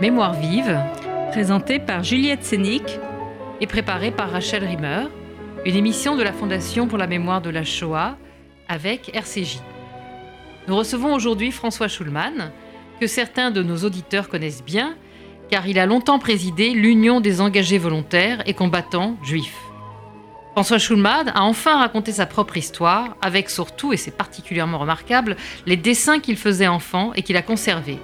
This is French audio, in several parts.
Mémoire vive, Présenté par Juliette Sénic. et préparée par Rachel Rimmer, une émission de la Fondation pour la mémoire de la Shoah avec RCJ. Nous recevons aujourd'hui François Schulman, que certains de nos auditeurs connaissent bien, car il a longtemps présidé l'Union des engagés volontaires et combattants juifs. François Schulman a enfin raconté sa propre histoire, avec surtout, et c'est particulièrement remarquable, les dessins qu'il faisait enfant et qu'il a conservés,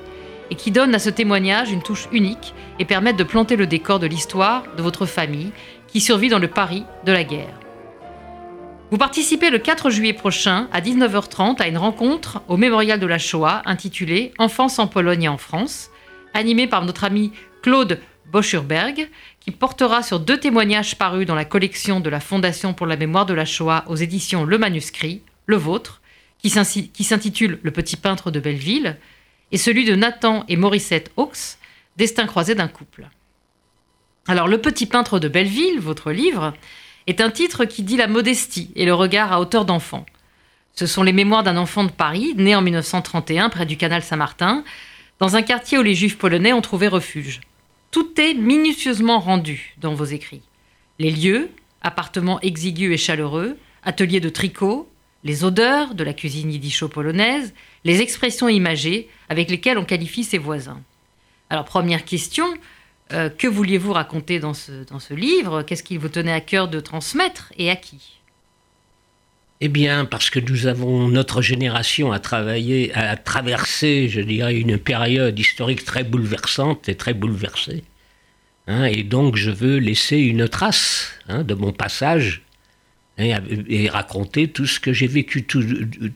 et qui donnent à ce témoignage une touche unique et permettent de planter le décor de l'histoire de votre famille qui survit dans le Paris de la guerre. Vous participez le 4 juillet prochain à 19h30 à une rencontre au Mémorial de la Shoah intitulée Enfance en Pologne et en France, animée par notre ami Claude Boschurberg, qui portera sur deux témoignages parus dans la collection de la Fondation pour la mémoire de la Shoah aux éditions Le Manuscrit, le vôtre, qui s'intitule Le petit peintre de Belleville, et celui de Nathan et Morissette Hawks, Destin croisé d'un couple. Alors, Le petit peintre de Belleville, votre livre, est un titre qui dit la modestie et le regard à hauteur d'enfant. Ce sont les mémoires d'un enfant de Paris, né en 1931 près du canal Saint-Martin, dans un quartier où les juifs polonais ont trouvé refuge. Tout est minutieusement rendu dans vos écrits. Les lieux, appartements exigus et chaleureux, ateliers de tricot, les odeurs de la cuisine yiddicho-polonaise, les expressions imagées avec lesquelles on qualifie ses voisins. Alors, première question, euh, que vouliez-vous raconter dans ce, dans ce livre? Qu'est-ce qu'il vous tenait à cœur de transmettre et à qui? Eh bien, parce que nous avons, notre génération a travaillé, a traversé, je dirais, une période historique très bouleversante et très bouleversée. Hein, et donc, je veux laisser une trace hein, de mon passage hein, et raconter tout ce que j'ai vécu, tout-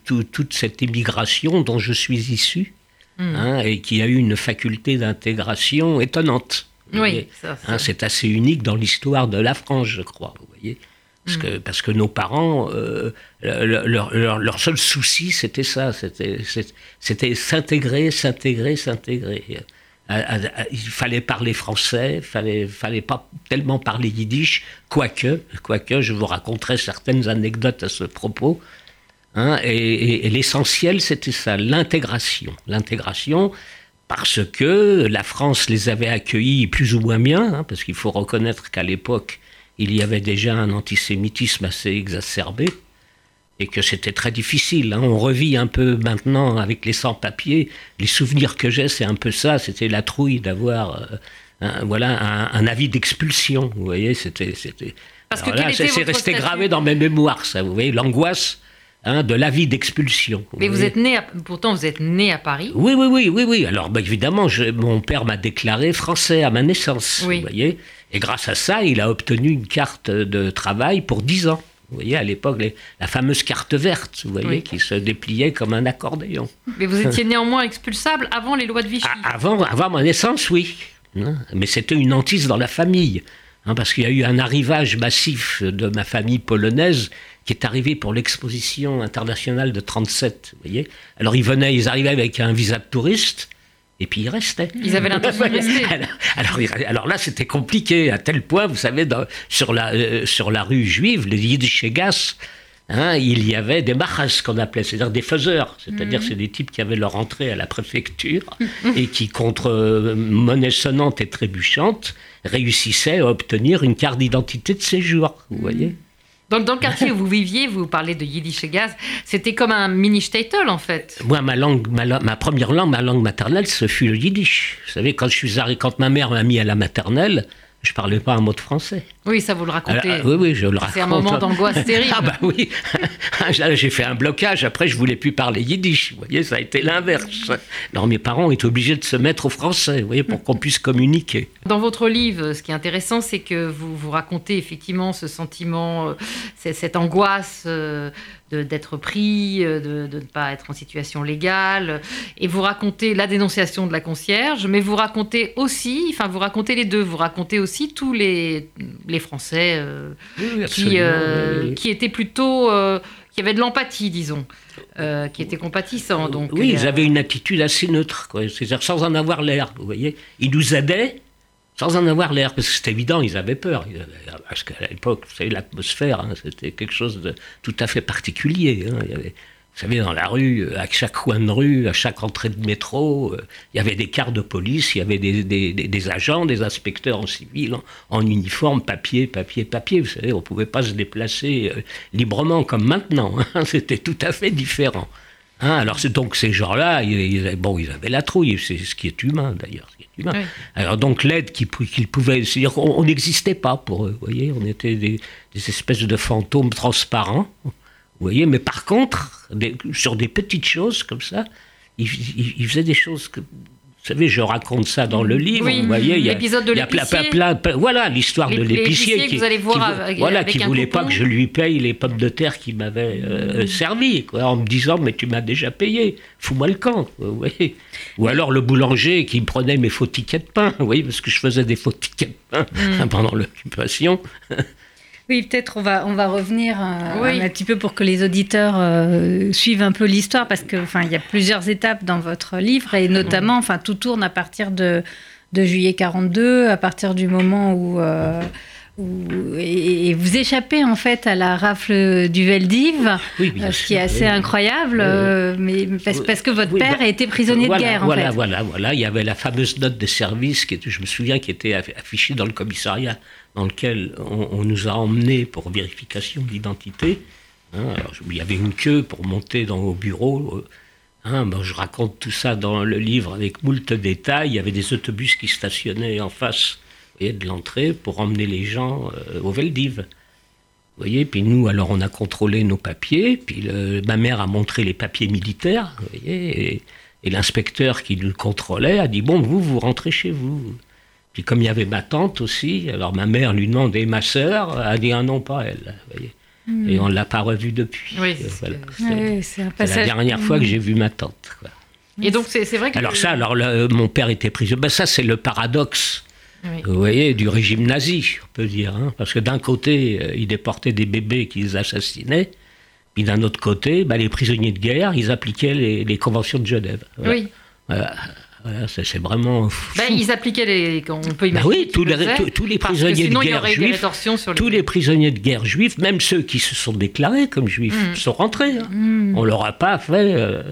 tout- toute cette immigration dont je suis issu, Hmm. hein, et qui a eu une faculté d'intégration étonnante. Oui, Hein, c'est assez unique dans l'histoire de la France, je crois. Vous voyez parce, que, parce que nos parents, euh, leur, leur- leur- leur seul souci, c'était ça. C'était s'intégrer, s'intégrer, s'intégrer. À- à- à- Il fallait parler français, il fallait, fallait pas tellement parler yiddish, quoique, quoique je vous raconterai certaines anecdotes à ce propos. Hein, et l'essentiel, c'était ça, l'intégration. L'intégration, parce que la France les avait accueillis plus ou moins bien, hein, parce qu'il faut reconnaître qu'à l'époque, il y avait déjà un antisémitisme assez exacerbé, et que c'était très difficile. hein. On revit un peu maintenant avec les sans-papiers. Les souvenirs que j'ai, c'est un peu ça. C'était la trouille d'avoir euh, un, voilà, un, un avis d'expulsion. Vous voyez, c'était. c'est resté gravé dans mes mémoires, ça. Vous voyez, l'angoisse hein, de l'avis d'expulsion. Mais vous êtes né, à- pourtant vous êtes né à Paris. Oui, oui, oui, oui, oui. Alors, bah, évidemment, je- mon père m'a déclaré français à ma naissance. Oui. Vous voyez Et grâce à ça, il a obtenu une carte de travail pour 10 ans. Vous voyez, à l'époque, les- la fameuse carte verte, vous voyez, Oui. qui se dépliait comme un accordéon. Mais vous étiez néanmoins expulsable avant les lois de Vichy. Ah, avant, avant ma naissance, oui. Hein, Mais c'était une hantise dans la famille. hein, parce qu'il y a eu un arrivage massif de ma famille polonaise qui est arrivé pour l'exposition internationale de 37. Vous voyez Alors ils venaient, ils arrivaient avec un visa de touriste. Et puis ils restaient. Ils avaient l'intention de rester. Alors, alors, il- alors là, c'était compliqué, à tel point, vous savez, dans- sur, la, euh, sur la rue juive, les Yiddishegas, hein, il y avait des mahas qu'on appelait, c'est-à-dire des faiseurs. C'est-à-dire Mhm. c'est des types qui avaient leur entrée à la préfecture et qui, contre euh, monnaie sonnante et trébuchante, réussissaient à obtenir une carte d'identité de séjour. Vous voyez Dans, dans le quartier où vous viviez, vous parlez de Yiddish et Gaz, c'était comme un mini shtetl en fait. Moi, ma langue, ma, première langue, ma langue maternelle, ce fut le yiddish. Vous savez, quand je suis arri- quand ma mère m'a mis à la maternelle, je parlais pas un mot de français. Oui, ça vous le racontez. Alors, oui, oui, je le raconte. C'est un moment d'angoisse terrible. Ah bah oui, j'ai fait un blocage. Après, je voulais plus parler yiddish. Vous voyez, ça a été l'inverse. Alors, mes parents étaient obligés de se mettre au français, vous voyez, pour qu'on puisse communiquer. Dans votre livre, ce qui est intéressant, c'est que vous, vous racontez effectivement ce sentiment, euh, cette angoisse euh, d'être pris, euh, de, de ne pas être en situation légale, et vous racontez la dénonciation de la concierge, mais vous racontez aussi, enfin vous racontez les deux, vous racontez aussi tous les, les Français euh, qui, euh, oui, qui étaient plutôt, euh, qui avaient de l'empathie, disons, qui étaient compatissants. Donc, oui, ils avaient une attitude assez neutre, quoi. c'est-à-dire sans en avoir l'air, vous voyez. Ils nous aidaient sans en avoir l'air, parce que c'est évident, ils avaient peur. Avaient- Parce qu'à l'époque, vous savez, l'atmosphère, hein, c'était quelque chose de tout à fait particulier. hein. Vous savez, dans la rue, à chaque coin de rue, à chaque entrée de métro, il y avait des quarts de police, il y avait des, agents, des inspecteurs en civil, en, uniforme, papier, papier, papier. Vous savez, on ne pouvait pas se déplacer librement comme maintenant. Hein. C'était tout à fait différent. Hein, alors c'est donc ces gens-là, ils, bon, ils avaient la trouille, c'est ce qui est humain d'ailleurs. Alors donc l'aide qu'ils pouvaient, c'est-à-dire qu'on n'existait pas pour eux, vous voyez, on était des, espèces de fantômes transparents, vous voyez, mais par contre, sur des petites choses comme ça, ils, ils faisaient des choses que vous savez, je raconte ça dans le livre. vous voyez, il y a. Voilà l'histoire de l'épicier qui, vous allez voir qui, voilà, qui voulait pas que je lui paye les pommes de terre qu'il m'avait euh, servi, quoi, en me disant mais tu m'as déjà payé, fous-moi le camp. Vous voyez. Ou alors le boulanger qui me prenait mes faux tickets de pain, vous voyez, parce que je faisais des faux tickets de pain mm. pendant l'occupation. Oui, peut-être on va, on va revenir euh, un petit peu pour que les auditeurs euh, suivent un peu l'histoire, parce qu'il y a plusieurs étapes dans votre livre, et notamment, enfin, tout tourne à partir de, de juillet 42, à partir du moment où... Euh, et, vous échappez en fait à la rafle du Veldiv, ce qui est assez incroyable, mais parce, que votre père a été prisonnier de guerre. Voilà, en fait. voilà, voilà. Il y avait la fameuse note de service qui, je me souviens, qui était affichée dans le commissariat dans lequel on, nous a emmenés pour vérification d'identité. Hein, il y avait une queue pour monter dans au bureau. Euh, hein, je raconte tout ça dans le livre avec moult détails. Il y avait des autobus qui stationnaient en face de l'entrée pour emmener les gens euh, au Veldiv. Vous voyez, puis nous, alors on a contrôlé nos papiers, puis ma mère a montré les papiers militaires, vous voyez, et, et l'inspecteur qui nous contrôlait a dit, bon, vous, vous rentrez chez vous. Puis comme il y avait ma tante aussi, alors ma mère lui demande et ma sœur a dit un nom pas elle. Voyez. Hmm. Et on ne l'a pas revue depuis. Oui, c'est la dernière fois que j'ai vu ma tante. Et donc c'est vrai que... Alors ça, alors mon père était prisonnier. Ben, ça c'est le paradoxe. Vous voyez, du régime nazi, on peut dire. Hein. parce que d'un côté, euh, ils déportaient des bébés qu'ils assassinaient, puis d'un autre côté, ben, les prisonniers de guerre, ils appliquaient les, conventions de Genève. Oui. Voilà c'est vraiment. Ben, ils appliquaient les. On peut imaginer. oui, tous les, tous, les prisonniers de guerre juifs. Tous les prisonniers de guerre juifs, même ceux qui se sont déclarés comme juifs, mm. sont rentrés. Hein. Mm. On leur a pas fait. Euh,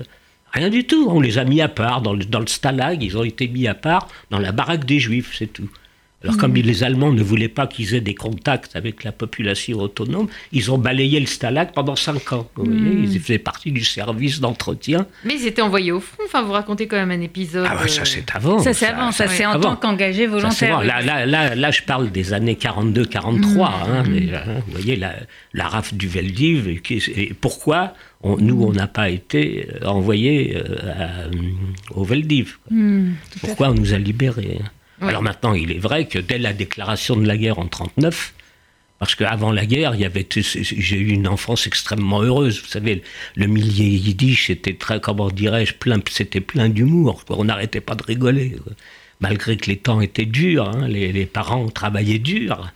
rien du tout. On les a mis à part dans le, dans le stalag. Ils ont été mis à part dans la baraque des juifs, c'est tout. Alors, comme mm. les Allemands ne voulaient pas qu'ils aient des contacts avec la population autonome, ils ont balayé le stalag pendant cinq ans. Vous voyez, mm. ils faisaient partie du service d'entretien. Mais ils étaient envoyés au front. Enfin, vous racontez quand même un épisode. Ah, ça, c'est avant. Ça, c'est avant. Ça, c'est en tant qu'engagé volontaire. Là, là, là, là, je parle des années 42-43. Mm. Hein, hein, vous voyez, la, la rafle du Veldiv. Et, pourquoi nous, on n'a pas été euh, envoyés euh, au Veldiv Pourquoi on nous a libérés Alors maintenant, il est vrai que dès la déclaration de la guerre en 1939, parce qu'avant la guerre, il y j'ai eu une enfance extrêmement heureuse. Vous savez, le milieu yiddish était très, comment dirais-je, plein, c'était plein d'humour. On n'arrêtait pas de rigoler, malgré que les temps étaient durs. Hein, les, parents travaillaient dur.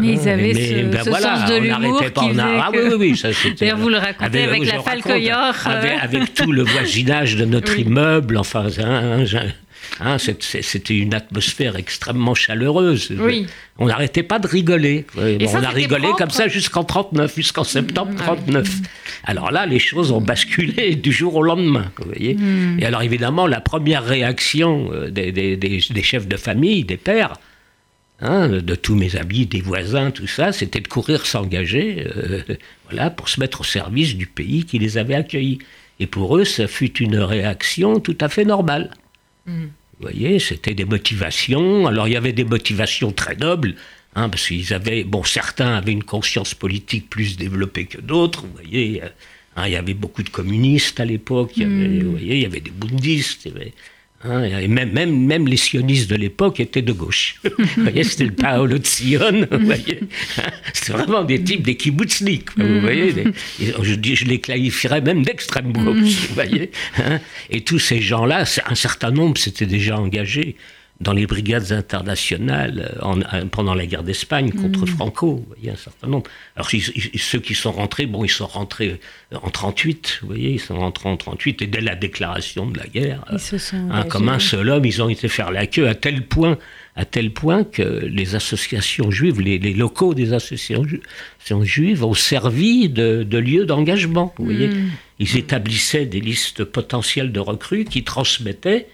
Mais ils avaient ce, ben sens de l'humour qui Ah oui, oui, oui, ça c'était... vous le racontez avec, la falcoyeur. Avec, tout le voisinage de notre immeuble, enfin, hein, Hein, c'était une atmosphère extrêmement chaleureuse. On n'arrêtait pas de rigoler. on a rigolé comme ça jusqu'en 39, jusqu'en septembre 39. Mm. Alors là, les choses ont basculé du jour au lendemain. Vous voyez mm. Et alors évidemment, la première réaction euh, des, chefs de famille, des pères, hein, de tous mes amis, des voisins, tout ça, c'était de courir s'engager, euh, voilà, pour se mettre au service du pays qui les avait accueillis. Et pour eux, ça fut une réaction tout à fait normale. Mm. Vous voyez, c'était des motivations. Alors il y avait des motivations très nobles, hein, parce qu'ils avaient, bon, certains avaient une conscience politique plus développée que d'autres. Vous voyez, hein, il y avait beaucoup de communistes à l'époque. Mm. Vous voyez, il y avait des. Il y avait, Hein, et même, même, même les sionistes de l'époque étaient de gauche. vous voyez, c'était le Paolo de Sion. Vous voyez, hein, c'était vraiment des types, des kibbutzniks. Vous voyez, je, je, les qualifierais même d'extrême gauche. Vous voyez, hein. et tous ces gens-là, un certain nombre s'étaient déjà engagés dans les brigades internationales euh, pendant la guerre d'Espagne contre mm. Franco. Il y a un certain nombre. Alors ceux qui sont rentrés, bon, ils sont rentrés en 38, vous voyez, ils sont rentrés en 38 et dès la déclaration de la guerre, hein, comme un seul homme, ils ont été faire la queue à tel point, à tel point que les associations juives, les, locaux des associations juives ont servi de, de lieu d'engagement. Vous voyez, mm. Ils établissaient des listes potentielles de recrues qui transmettaient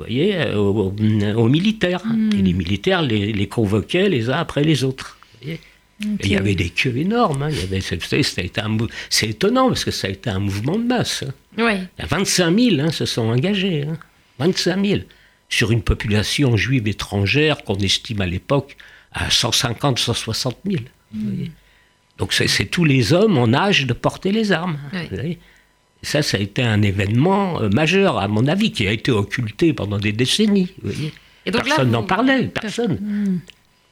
vous voyez, euh, aux, militaires. Hmm. Et les militaires les, convoquaient les uns après les autres. il y avait des queues énormes. Hein. Il y c'est étonnant parce que ça a été un mouvement de masse. Hein. Oui. Il y a 25 000 hein, se sont engagés. 25 000 sur une population juive étrangère qu'on estime à l'époque à 150, 160 000. Donc c'est tous les hommes en âge de porter les armes. Oui. Ça, ça a été un événement euh, majeur, à mon avis, qui a été occulté pendant des décennies. personne n'en parlait, personne. Hmm.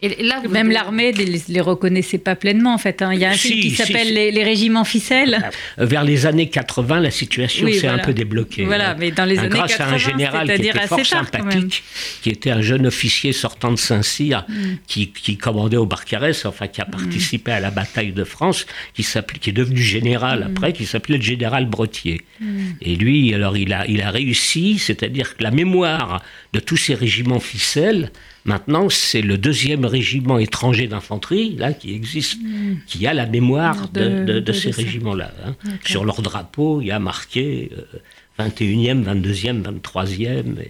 Et là, Même l'armée ne les, reconnaissait pas pleinement, en fait. Hein. Il y a un film qui s'appelle les, régiments ficelles. Euh, vers les années 80, la situation s'est un peu débloquée. Voilà, mais dans les années grâce 80, à un général qui était fort sympathique, qui était un jeune officier sortant de Saint-Cyr, mm. qui, commandait au Barcarès, enfin qui a mm. participé à la bataille de France, qui, qui est devenu général mm. après, qui s'appelait le général Brottier. Et lui, alors, il a, il a réussi, c'est-à-dire que la mémoire de tous ces régiments ficelles, Maintenant, c'est le deuxième régiment étranger d'infanterie, là, qui existe, hmm. qui a la mémoire de, ces régiments-là. Hein. Sur leur drapeau, il y a marqué 21e, 22e, 23e,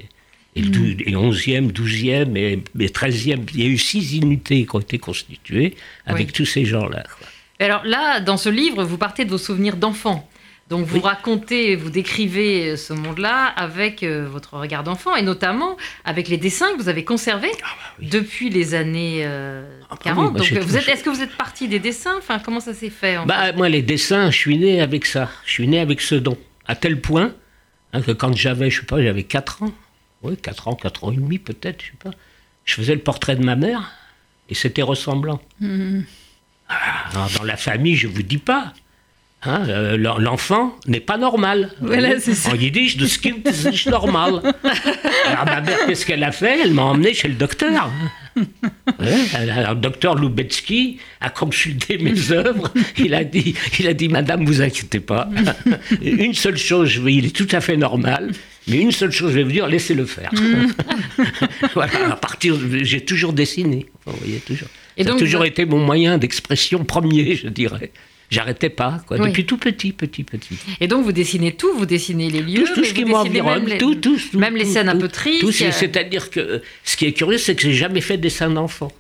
et, 11e, 12e, et, 13e. Il y a eu six unités qui ont été constituées avec tous ces gens-là. Alors là, dans ce livre, vous partez de vos souvenirs d'enfant. Donc vous racontez, vous décrivez ce monde-là avec euh, votre regard d'enfant et notamment avec les dessins que vous avez conservés ah bah depuis les années 40. Euh, ah bah Donc est-ce que vous êtes parti des dessins? Enfin, comment ça s'est fait bah, Moi, les dessins, je suis né avec ça. Je suis né avec ce don. À tel point hein, que quand j'avais, je sais pas, j'avais 4 ans. Oui, 4 ans, 4 ans et demi peut-être, je sais pas. Je faisais le portrait de ma mère et c'était ressemblant. Mmh. Ah, dans la famille, je vous dis pas. Hein, euh, l'enfant n'est pas normal. Voilà. En yiddish, de skin is normal. Alors ma mère, qu'est-ce qu'elle a fait? Elle m'a emmené chez le docteur. alors, le docteur Lubetsky a consulté mes œuvres. Il a dit, il a dit, Madame, vous inquiétez pas. une seule chose, il est tout à fait normal. Mais une seule chose, je vais vous dire, laissez-le faire. voilà, à partir, j'ai toujours dessiné. Vous voyez, toujours. Et Ça a toujours été mon moyen d'expression premier, je dirais. J'arrêtais pas, quoi, depuis tout petit, petit, petit. Et donc vous dessinez tout, vous dessinez les lieux, tout, ce qui m'environne, tout, tout, même les scènes un peu tristes. C'est-à-dire que ce qui est curieux, c'est que j'ai jamais fait de dessin d'enfant.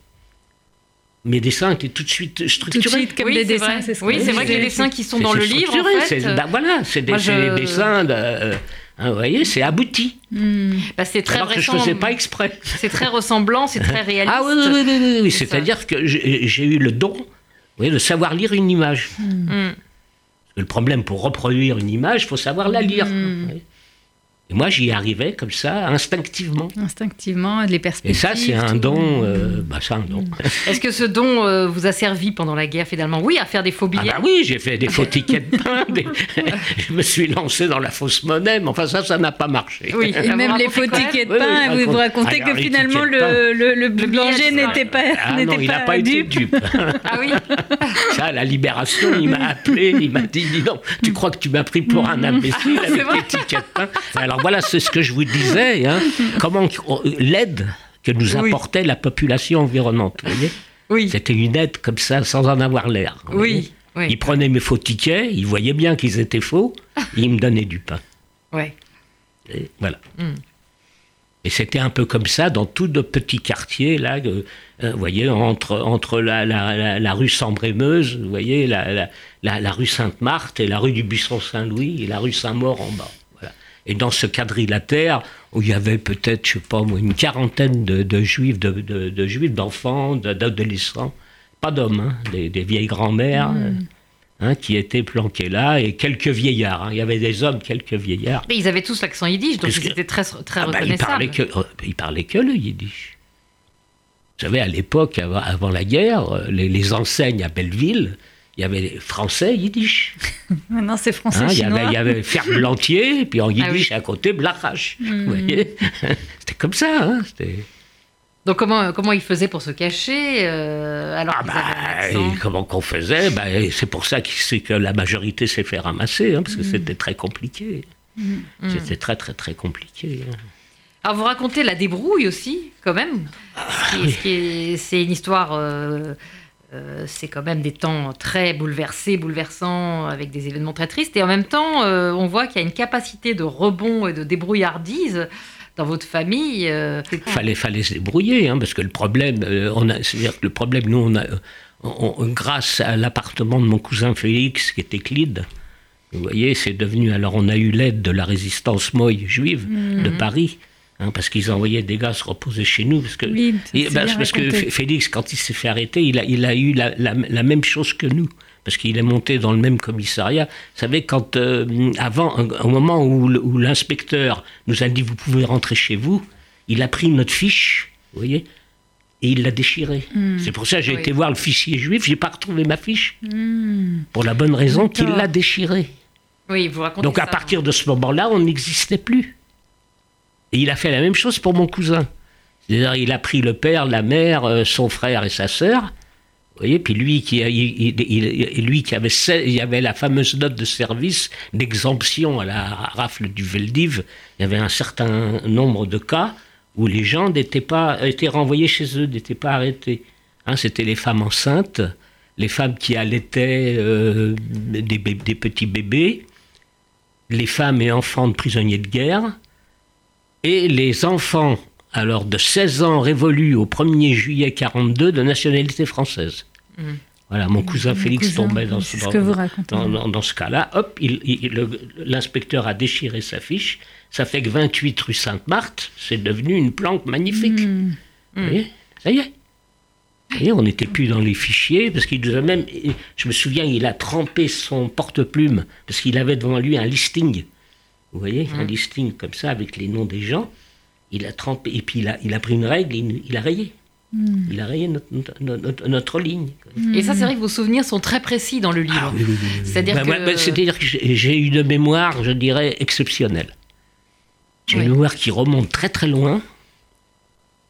Mes dessins étaient tout de suite structurés. Tout de suite, comme oui, des dessins. C'est oui, c'est vrai que les dessins qui sont dans le livre, en fait. Bah, voilà, c'est des, dessins de, euh, hein, vous voyez, c'est abouti. Hmm. Bah, c'est très Alors que je ne faisais pas exprès. C'est très ressemblant, c'est très réaliste. Ah oui, oui, oui, oui, c'est-à-dire que j'ai eu le don voyez, de savoir lire une image. Mm. Le problème pour reproduire une image, il faut savoir la lire. Mm. Et moi, j'y arrivais comme ça, instinctivement. Instinctivement, les perspectives. Et ça, c'est un don. Euh, bah, un don. Est-ce que ce don euh, vous a servi pendant la guerre, finalement Oui, à faire des faux billets ah bah Oui, j'ai fait des faux tickets de pain. je me suis lancé dans la fausse monnaie, mais enfin, ça, ça n'a pas marché. Oui, et même les faux tickets de pain, vous vous racontez que finalement, le, le, le boulanger n'était pas. Ah non, il n'a pas été dupe. ah oui Ça, la libération, il m'a appelé, il m'a dit Dis donc, tu crois que tu m'as pris pour un imbécile avec tes tickets de pain? Alors, voilà, c'est ce que je vous disais. Hein. Comment l'aide que nous apportait la population environnante. Vous voyez oui. C'était une aide comme ça, sans en avoir l'air. Oui. Il prenait mes faux tickets, il voyait bien qu'ils étaient faux, et il me donnait du pain. Ouais. Et voilà. Hmm. Et c'était un peu comme ça dans tous nos petits quartiers, là, euh, vous voyez, entre, entre la, la, la, rue Sambrémeuse, vous voyez, la, la rue Sainte-Marthe et la rue du Buisson-Saint-Louis et la rue Saint-Maur en bas. Et dans ce quadrilatère, où il y avait peut-être, je sais pas une quarantaine de, juifs, de, juifs, d'enfants, d'adolescents, pas d'hommes, hein, des, vieilles grand-mères. Hmm. Hein, qui étaient planqués là, et quelques vieillards. Hein. Il y avait des hommes, quelques vieillards. Mais ils avaient tous l'accent yiddish, donc ils étaient très, très ah bah, reconnaissables. ils, parlaient que, ils parlaient que le yiddish. Vous savez, à l'époque, avant, la guerre, les, les, enseignes à Belleville, il y avait français, yiddish. Maintenant, c'est français hein, chinois. Il y avait, Ferme-Blantier, puis en ah yiddish à côté, Blachach. Vous hmm. voyez C'était comme ça. Hein, donc comment, comment ils faisaient pour se cacher euh, alors ah bah, Comment qu'on faisait bah, C'est pour ça que, que la majorité s'est fait ramasser, hein, parce que hmm. c'était très compliqué. Hmm. C'était très très très compliqué. Alors vous racontez la débrouille aussi, quand même. Ah, c'est une histoire... Euh, euh, c'est quand même des temps très bouleversés, bouleversants, avec des événements très tristes. Et en même temps, euh, on voit qu'il y a une capacité de rebond et de débrouillardise dans votre famille. Il euh, fallait, fallait se débrouiller, hein, parce que le problème, on a, c'est-à-dire que le problème, nous, on a, grâce à l'appartement de mon cousin Félix, qui était Clyde, vous voyez, c'est devenu. Alors, on a eu l'aide de la résistance moye juive de mmh. Paris. Hein, parce qu'ils envoyaient des gars se reposer chez nous. Parce que, ben, parce que Félix, quand il s'est fait arrêter, il a, il a eu la, la, même chose que nous. Parce qu'il est monté dans le même commissariat. Vous savez, quand, euh, avant, au moment où, où l'inspecteur nous a dit Vous pouvez rentrer chez vous, il a pris notre fiche, vous voyez, et il l'a déchirée. Hmm. C'est pour ça que j'ai été voir le fichier juif, j'ai pas retrouvé ma fiche. Hmm. Pour la bonne raison qu'il l'a déchirée. Oui, vous racontez Donc à partir de ce moment-là, on n'existait plus. Et il a fait la même chose pour mon cousin. C'est-à-dire, il a pris le père, la mère, euh, son frère et sa sœur. Vous voyez, puis lui qui, il, lui qui avait, il y avait la fameuse note de service d'exemption à la rafle du Veldiv. Il y avait un certain nombre de cas où les gens n'étaient pas étaient renvoyés chez eux, n'étaient pas arrêtés. Hein, C'était les femmes enceintes, les femmes qui allaitaient euh, des, des petits bébés, les femmes et enfants de prisonniers de guerre, et les enfants, alors de 16 ans révolus au 1er juillet 42 de nationalité française. Mmh. Voilà, mon cousin Félix tombait dans ce, dans, ce cas-là. Hop, l'inspecteur a déchiré sa fiche. Ça fait que 28 rue Sainte-Marthe, c'est devenu une planque magnifique. Mmh. Vous voyez? Ça y est. Et on n'était plus dans les fichiers, parce qu'il nous a même. Je me souviens, il a trempé son porte-plume, parce qu'il avait devant lui un listing. Vous voyez, un mmh. listing comme ça avec les noms des gens. Il a trempé, et puis il a, il a pris une règle, il, il a rayé. Mmh. Il a rayé notre, notre, ligne. Et ça, c'est vrai que vos souvenirs sont très précis dans le livre. Ah C'est-à-dire bah, que, C'est-à-dire que j'ai une mémoire, je dirais, exceptionnelle. J'ai une mémoire qui remonte très très loin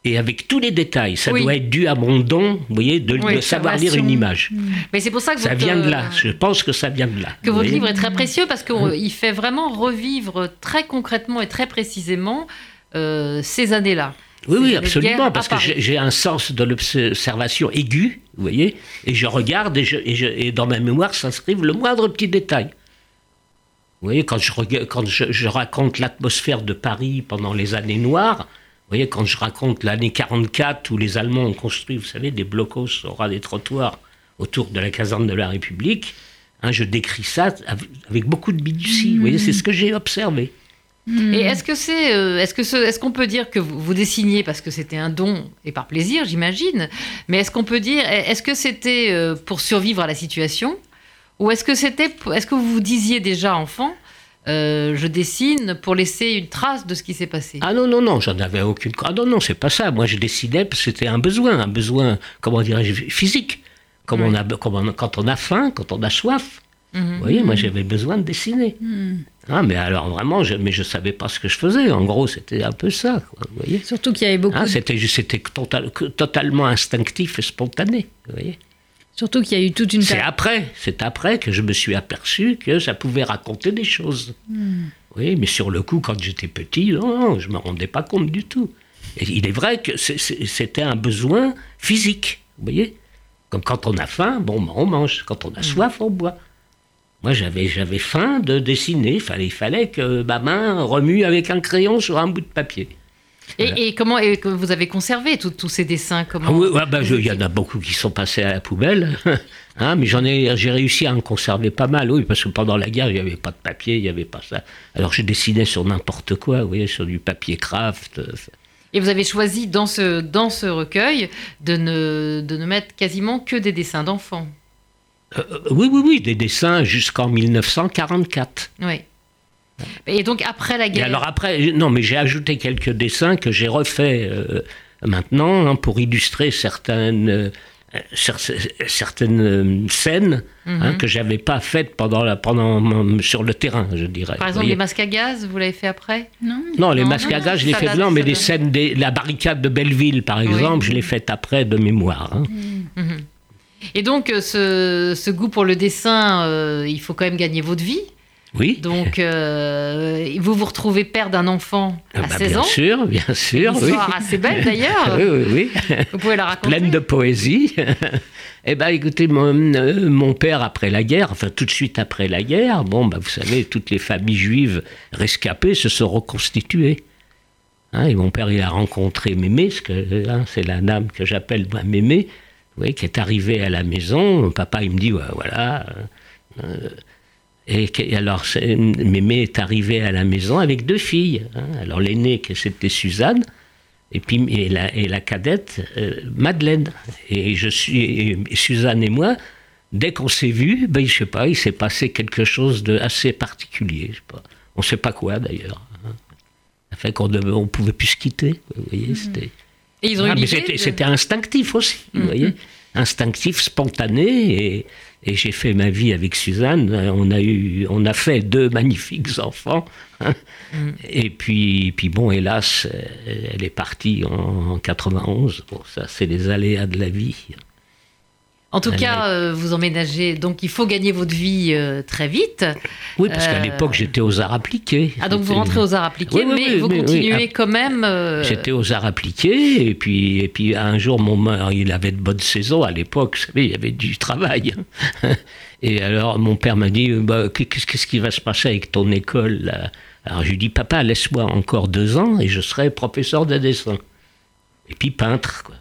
et avec tous les détails. Ça doit être dû à mon don, vous voyez, de, savoir lire une image. Hmm. Mais c'est pour ça que ça vient de là. Je pense que ça vient de là. Que votre livre est très précieux parce qu'il hmm. fait vraiment revivre très concrètement et très précisément euh, ces années-là. Oui, oui, absolument, parce que j'ai un sens de l'observation aiguë, vous voyez, et je regarde et, je, et, dans ma mémoire s'inscrivent le moindre petit détail. Vous voyez, quand je, quand je raconte l'atmosphère de Paris pendant les années noires, vous voyez, quand je raconte l'année 44 où les Allemands ont construit, vous savez, des blocos au ras des trottoirs autour de la caserne de la République, hein, je décris ça avec beaucoup de minutie. Vous voyez, c'est ce que j'ai observé. Hmm. Et est-ce que c'est, euh, est-ce que est-ce qu'on peut dire que vous, vous dessiniez parce que c'était un don et par plaisir, j'imagine, mais est-ce qu'on peut dire, est-ce que c'était euh, pour survivre à la situation, ou est-ce que c'était, est-ce que vous vous disiez déjà enfant, euh, je dessine pour laisser une trace de ce qui s'est passé. Ah non, non, non, j'en avais aucune. Ah non, non, c'est pas ça. Moi, je dessinais parce que c'était un besoin, un besoin, comment dirais-je, physique. Comme on a, quand on a faim, quand on a soif. Mhm. Vous voyez, moi, j'avais besoin de dessiner. Mhm. Ah, mais alors vraiment, je, mais je savais pas ce que je faisais. En gros, c'était un peu ça. vous voyez Surtout qu'il y avait beaucoup. Ah, c'était, c'était totalement instinctif et spontané. Vous voyez Surtout qu'il y a eu toute une. C'est après, c'est après que je me suis aperçu que ça pouvait raconter des choses. Hmm. Oui, mais sur le coup, quand j'étais petit, non, je me rendais pas compte du tout. Et il est vrai que c'était un besoin physique, vous voyez. Comme quand on a faim, bon, ben, on mange. Quand on a hmm. soif, on boit. Moi, j'avais, j'avais faim de dessiner. Il fallait, il fallait que ma main remue avec un crayon sur un bout de papier. Et, comment et que vous avez conservé tous ces dessins comment... Ah oui, bah, Il y en a beaucoup qui sont passés à la poubelle, hein, mais j'en ai, j'ai réussi à en conserver pas mal, oui, parce que pendant la guerre, il n'y avait pas de papier, il n'y avait pas ça. Alors je dessinais sur n'importe quoi, vous voyez, sur du papier craft. Euh, et vous avez choisi dans ce, dans ce recueil de ne, de ne mettre quasiment que des dessins d'enfants. Euh, euh, oui, oui, oui, des dessins jusqu'en 1944. Oui. Et donc après la guerre. alors après, non, mais j'ai ajouté quelques dessins que j'ai refaits euh, maintenant hein, pour illustrer certaines. Euh, certaines euh, scènes hein, mhm. que j'avais pas faites pendant la, pendant sur le terrain, je dirais. Par exemple, les masques à gaz, vous l'avez fait après? Non. Non, les masques à gaz, je l'ai fait non, mais des scènes, des, la barricade de Belleville, par exemple, je l'ai faite après de mémoire. Hein. Mhm. Et donc, ce, ce, goût pour le dessin, il faut quand même gagner votre vie Oui. Donc, euh, vous vous retrouvez père d'un enfant à 16 ah bah, bien ans. Bien sûr, bien sûr. Une histoire assez belle d'ailleurs. oui, oui, oui. Vous pouvez la raconter. Pleine de poésie. eh bien, écoutez, mon, euh, mon, père, après la guerre, enfin tout de suite après la guerre, bon, bah, vous savez, toutes les familles juives rescapées se sont reconstituées. Hein, et mon père, il a rencontré Mémé, hein, c'est la dame que j'appelle Mémé, oui, qui est arrivée à la maison. Papa, il me dit, ouais, voilà. Euh, et, alors, Mémé est arrivée à la maison avec deux filles. Hein. Alors, l'aînée, c'était Suzanne, et puis et la, et la cadette, euh, Madeleine. Et je suis, Suzanne et moi, dès qu'on s'est vus, ben, je sais pas, il s'est passé quelque chose de assez particulier. Je sais pas. On ne sait pas quoi d'ailleurs. Hein. Ça fait qu'on ne pouvait plus se quitter. Vous voyez, c'était. Et ils ont ah, C'était instinctif aussi, vous mm-hmm. voyez, instinctif, spontané, et, et j'ai fait ma vie avec Suzanne. On a, eu, on a fait deux magnifiques enfants. Hein. Mm. Et puis, puis, bon, hélas, elle est partie en, en 91. Bon, ça, c'est les aléas de la vie. En tout cas, euh, vous emménagez, donc il faut gagner votre vie euh, très vite. Oui, parce qu'à euh, l'époque, j'étais aux arts appliqués. Ah, donc vous rentrez aux arts appliqués, mais vous continuez quand même. J'étais aux arts appliqués, et puis, et puis un jour, mon mère, il avait de bonnes saisons à l'époque, vous savez, il y avait du travail. et alors, mon père m'a dit bah, Qu'est-ce qui va se passer avec ton école là? Alors, je lui dis Papa, laisse-moi encore deux ans, et je serai professeur de dessin. Et puis peintre, quoi.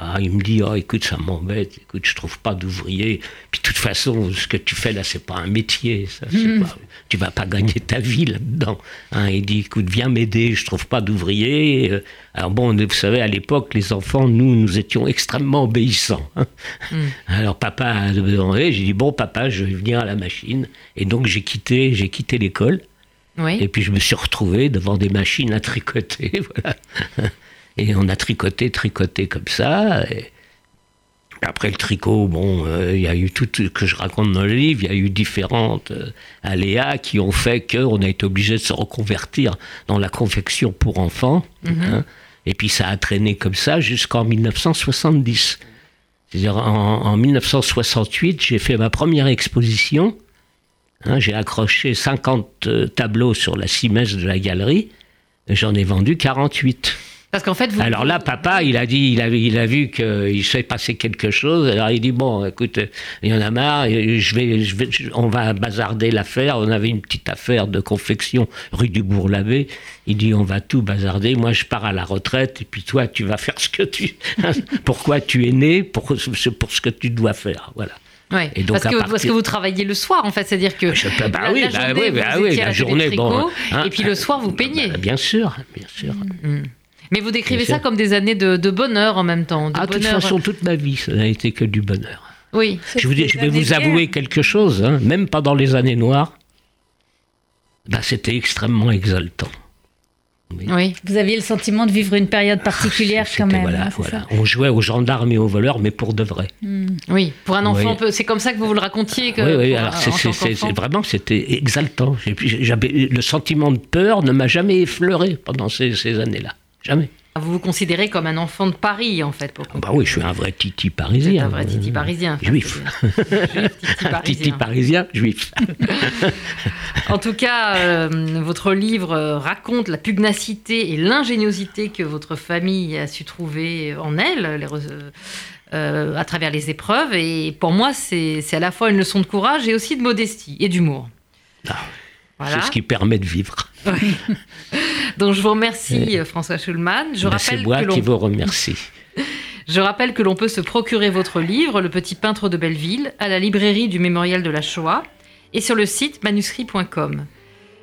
Ah, il me dit, oh, écoute, ça m'embête, écoute, je trouve pas d'ouvrier. Puis de toute façon, ce que tu fais là, c'est pas un métier, ça, pas, tu vas pas gagner ta vie là-dedans. Hein, il dit, écoute, viens m'aider, je trouve pas d'ouvrier. Euh, alors bon, vous savez, à l'époque, les enfants, nous, nous étions extrêmement obéissants. Hein. Hmm. Alors papa a demandé, j'ai dit, bon, papa, je vais venir à la machine. Et donc j'ai quitté, j'ai quitté l'école. Et puis je me suis retrouvé devant des machines à tricoter, voilà. Et on a tricoté, tricoté comme ça. Et après le tricot, bon, euh, il y a eu tout ce que je raconte dans le livre, il y a eu différentes euh, aléas qui ont fait qu'on a été obligé de se reconvertir dans la confection pour enfants. Mhm. Hein. et puis ça a traîné comme ça jusqu'en 1970. C'est-à-dire en, 1968, j'ai fait ma première exposition. Hein, j'ai accroché 50 euh, tableaux sur la cimesse de la galerie. J'en ai vendu 48. Parce qu'en fait, Alors là, papa, il a dit, il a, il a vu qu'il s'est passé quelque chose. Alors il dit bon, écoute, il y en a marre. Je vais, je vais, on va bazarder l'affaire. On avait une petite affaire de confection rue du Bourg-l'Abbé. Il dit on va tout bazarder. Moi, je pars à la retraite et puis toi, tu vas faire ce que tu, pourquoi tu es né, pour, pour ce que tu dois faire. Voilà. Ouais, et donc parce, que, parce, que, vous travaillez le soir, en fait, c'est-à-dire que bah, bah, oui, la, journée, bah, oui, oui, la journée, bon, hein, et puis le soir, vous peignez. Bah, bien sûr, bien sûr. Mm. Mais vous décrivez ça comme des années de, bonheur en même temps. De ah, toute façon, toute ma vie, ça n'a été que du bonheur. Oui. Je, vous je vais vous avouer quelque chose, hein, même pendant les années noires, bah, c'était extrêmement exaltant. Oui. Vous aviez le sentiment de vivre une période ah, particulière quand même. Voilà, voilà. On jouait aux gendarmes et aux voleurs, mais pour de vrai. Hmm. Oui, pour un enfant, c'est comme ça que vous vous le racontiez. Que oui, oui. Alors c'est vraiment c'était exaltant. Le sentiment de peur ne m'a jamais effleuré pendant ces années-là. Jamais. Vous vous considérez comme un enfant de Paris, en fait pour Bah oui, je suis un vrai titi parisien. un vrai titi parisien. juif. titi parisien. juif. en tout cas, euh, votre livre euh, raconte la pugnacité et l'ingéniosité que votre famille a su trouver en elle, euh, à travers les épreuves. Et pour moi, c'est à la fois une leçon de courage et aussi de modestie et d'humour. Ah, C'est ce qui permet de vivre. Donc je vous remercie François Schulman. Je C'est moi qui vous remercie. Je rappelle que l'on peut se procurer votre livre, Le Petit Peintre de Belleville, à la librairie du Mémorial de la Shoah et sur le site manuscrit.com.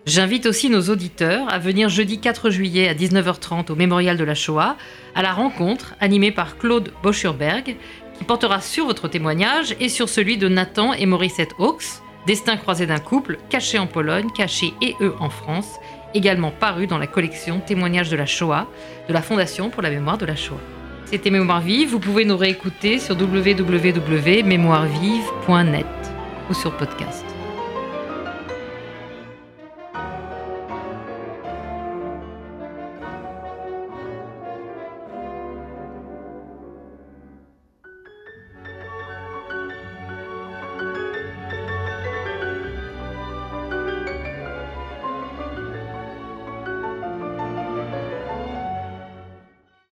J'invite aussi nos auditeurs à venir jeudi 4 juillet à 19h30 au Mémorial de la Shoah à la rencontre animée par Claude Boschurberg qui portera sur votre témoignage et sur celui de Nathan et Morissette Hawks, Destin croisé d'un couple, caché en Pologne, caché et eux en France, également paru dans la collection Témoignages de la Shoah de la Fondation pour la mémoire de la Shoah. C'était Mémoire Vive, vous pouvez nous réécouter sur www.mémoirevive.net ou sur podcast.